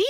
be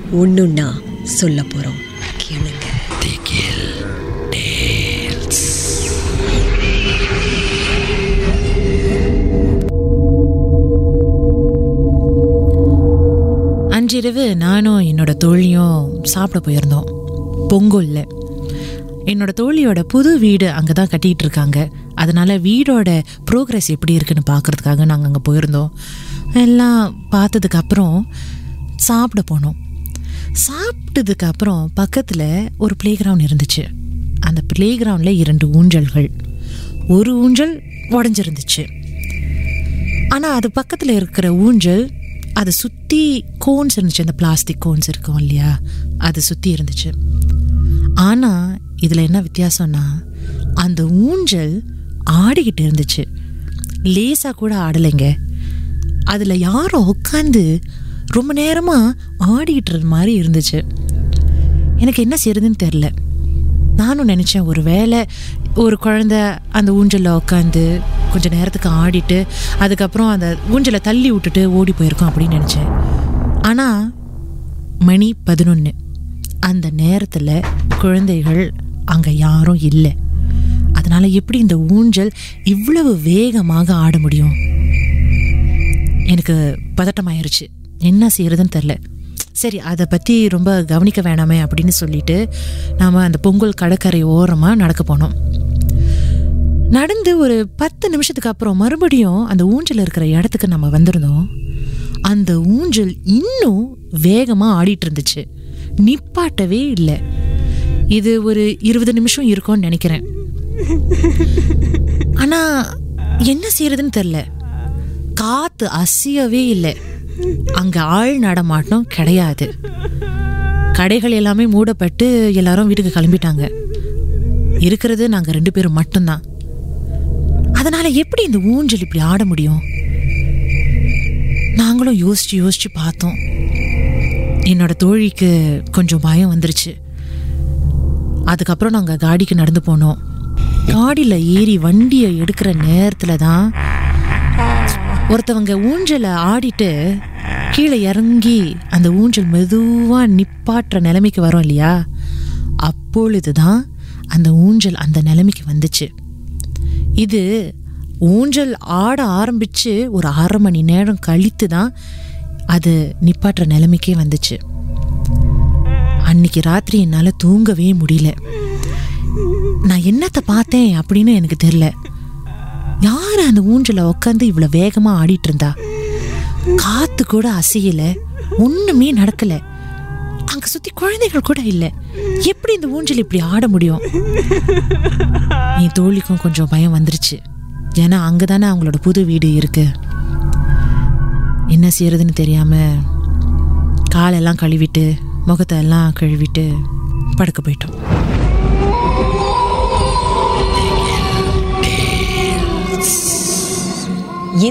ஒண்ணுன்னா சொல்ல போறோம். கேளுங்க. அன்றிரவு நானும் என்னோட தோழியும் சாப்பிட போயிருந்தோம். பொங்கல்ல. என்னோட தோழியோட புது வீடு அங்கே தான் கட்டிகிட்டு இருக்காங்க. அதனால் வீடோட ப்ரோக்ரஸ் எப்படி இருக்குன்னு பார்க்கறதுக்காக நாங்கள் அங்கே போயிருந்தோம். எல்லாம் பார்த்ததுக்கு அப்புறம் சாப்பிட போனோம். சாப்பிட்டதுக்கு அப்புறம் பக்கத்தில் ஒரு ப்ளே கிரவுண்ட் இருந்துச்சு. அந்த ப்ளே கிரவுண்டில் இரண்டு ஊஞ்சல்கள். ஒரு ஊஞ்சல் உடஞ்சிருந்துச்சு. ஆனால் அது பக்கத்தில் இருக்கிற ஊஞ்சல் அதை சுற்றி கோன்ஸ் இருந்துச்சு. அந்த பிளாஸ்டிக் கோன்ஸ் இருக்கும் இல்லையா? அது சுற்றி இருந்துச்சு. ஆனால் இதில் என்ன வித்தியாசம்னா அந்த ஊஞ்சல் ஆடிக்கிட்டு இருந்துச்சு. லேசாக கூட ஆடலைங்க. அதில் யாரும் உட்காந்து ரொம்ப நேரமாக ஆடிக்கிட்டு மாதிரி இருந்துச்சு. எனக்கு என்ன செய்யறதுன்னு தெரில. நானும் நினச்சேன் ஒரு வேளை ஒரு குழந்த அந்த ஊஞ்சலில் உட்காந்து கொஞ்சம் நேரத்துக்கு ஆடிட்டு அதுக்கப்புறம் அந்த ஊஞ்சலை தள்ளி விட்டுட்டு ஓடி போயிருக்கோம் அப்படின்னு நினச்சேன். ஆனால் மணி பதினொன்று அந்த நேரத்தில் குழந்தைகள் அங்கே யாரும் இல்லை. அதனால் எப்படி இந்த ஊஞ்சல் இவ்வளவு வேகமாக ஆட முடியும்? எனக்கு பதட்டமாயிருச்சு. என்ன செய்கிறதுன்னு தெரில சரி அதை பற்றி ரொம்ப கவனிக்க வேணாமே அப்படின்னு சொல்லிட்டு நாம் அந்த பொங்கல் கடற்கரை ஓரமாக நடக்க போனோம். நடந்து ஒரு பத்து நிமிஷத்துக்கு அப்புறம் மறுபடியும் அந்த ஊஞ்சல் இருக்கிற இடத்துக்கு நம்ம வந்திருந்தோம். அந்த ஊஞ்சல் இன்னும் வேகமாக ஆடிட்டு இருந்துச்சு. நிப்பாட்டவே இல்லை. இது ஒரு இருபது நிமிஷம் இருக்கும்னு நினைக்கிறேன். ஆனால் என்ன செய்யறதுன்னு தெரில காற்று அசையவே இல்லை. அங்கே ஆள் நடமாட்டம் கிடையாது. கடைகள் எல்லாமே மூடப்பட்டு எல்லாரும் வீட்டுக்கு கிளம்பிட்டாங்க. இருக்கிறது நாங்கள் ரெண்டு பேரும் மட்டும்தான். அதனால எப்படி இந்த ஊஞ்சல் இப்படி ஆட முடியும்? நாங்களும் யோசிச்சு யோசிச்சு பார்த்தோம். என்னோட தோழிக்கு கொஞ்சம் பயம் வந்துருச்சு. அதுக்கப்புறம் நாங்கள் காடிக்கு நடந்து போனோம். காடியில் ஏறி வண்டியை எடுக்கிற நேரத்தில் தான் ஒருத்தவங்க ஊஞ்சலை ஆடிட்டு கீழே இறங்கி அந்த ஊஞ்சல் மெதுவாக நிப்பாட்டுற நிலைமைக்கு வரும் இல்லையா? அப்பொழுது தான் அந்த ஊஞ்சல் அந்த நிலைமைக்கு வந்துச்சு. இது ஊஞ்சல் ஆட ஆரம்பித்து ஒரு அரை மணி நேரம் கழித்து தான் அது நிப்பாட்டுற நிலைமைக்கே வந்துச்சு. அன்னைக்கு ராத்திரி என்னால் தூங்கவே முடியல. நான் என்னத்தை பார்த்தேன் அப்படின்னு எனக்கு தெரில யார் அந்த ஊஞ்சலை உட்காந்து இவ்வளோ வேகமாக ஆடிட்டு இருந்தா? காத்து கூட அசையல ஒண்ணுமே நடக்கல. அங்க சுத்தி குழந்தைகள் கூட இல்ல. எப்படி இந்த ஊஞ்சல் இப்படி ஆட முடியும்? என் தோழிக்கும் கொஞ்சம் பயம் வந்துருச்சு. ஏன்னா அங்கதானே அவங்களோட புது வீடு இருக்கு. என்ன செய்யறதுன்னு தெரியாம காலெல்லாம் கழுவிட்டு முகத்தை எல்லாம் கழுவிட்டு படுக்க போயிட்டோம்.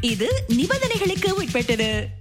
இது நிபந்தனைகளுக்கு உட்பட்டது.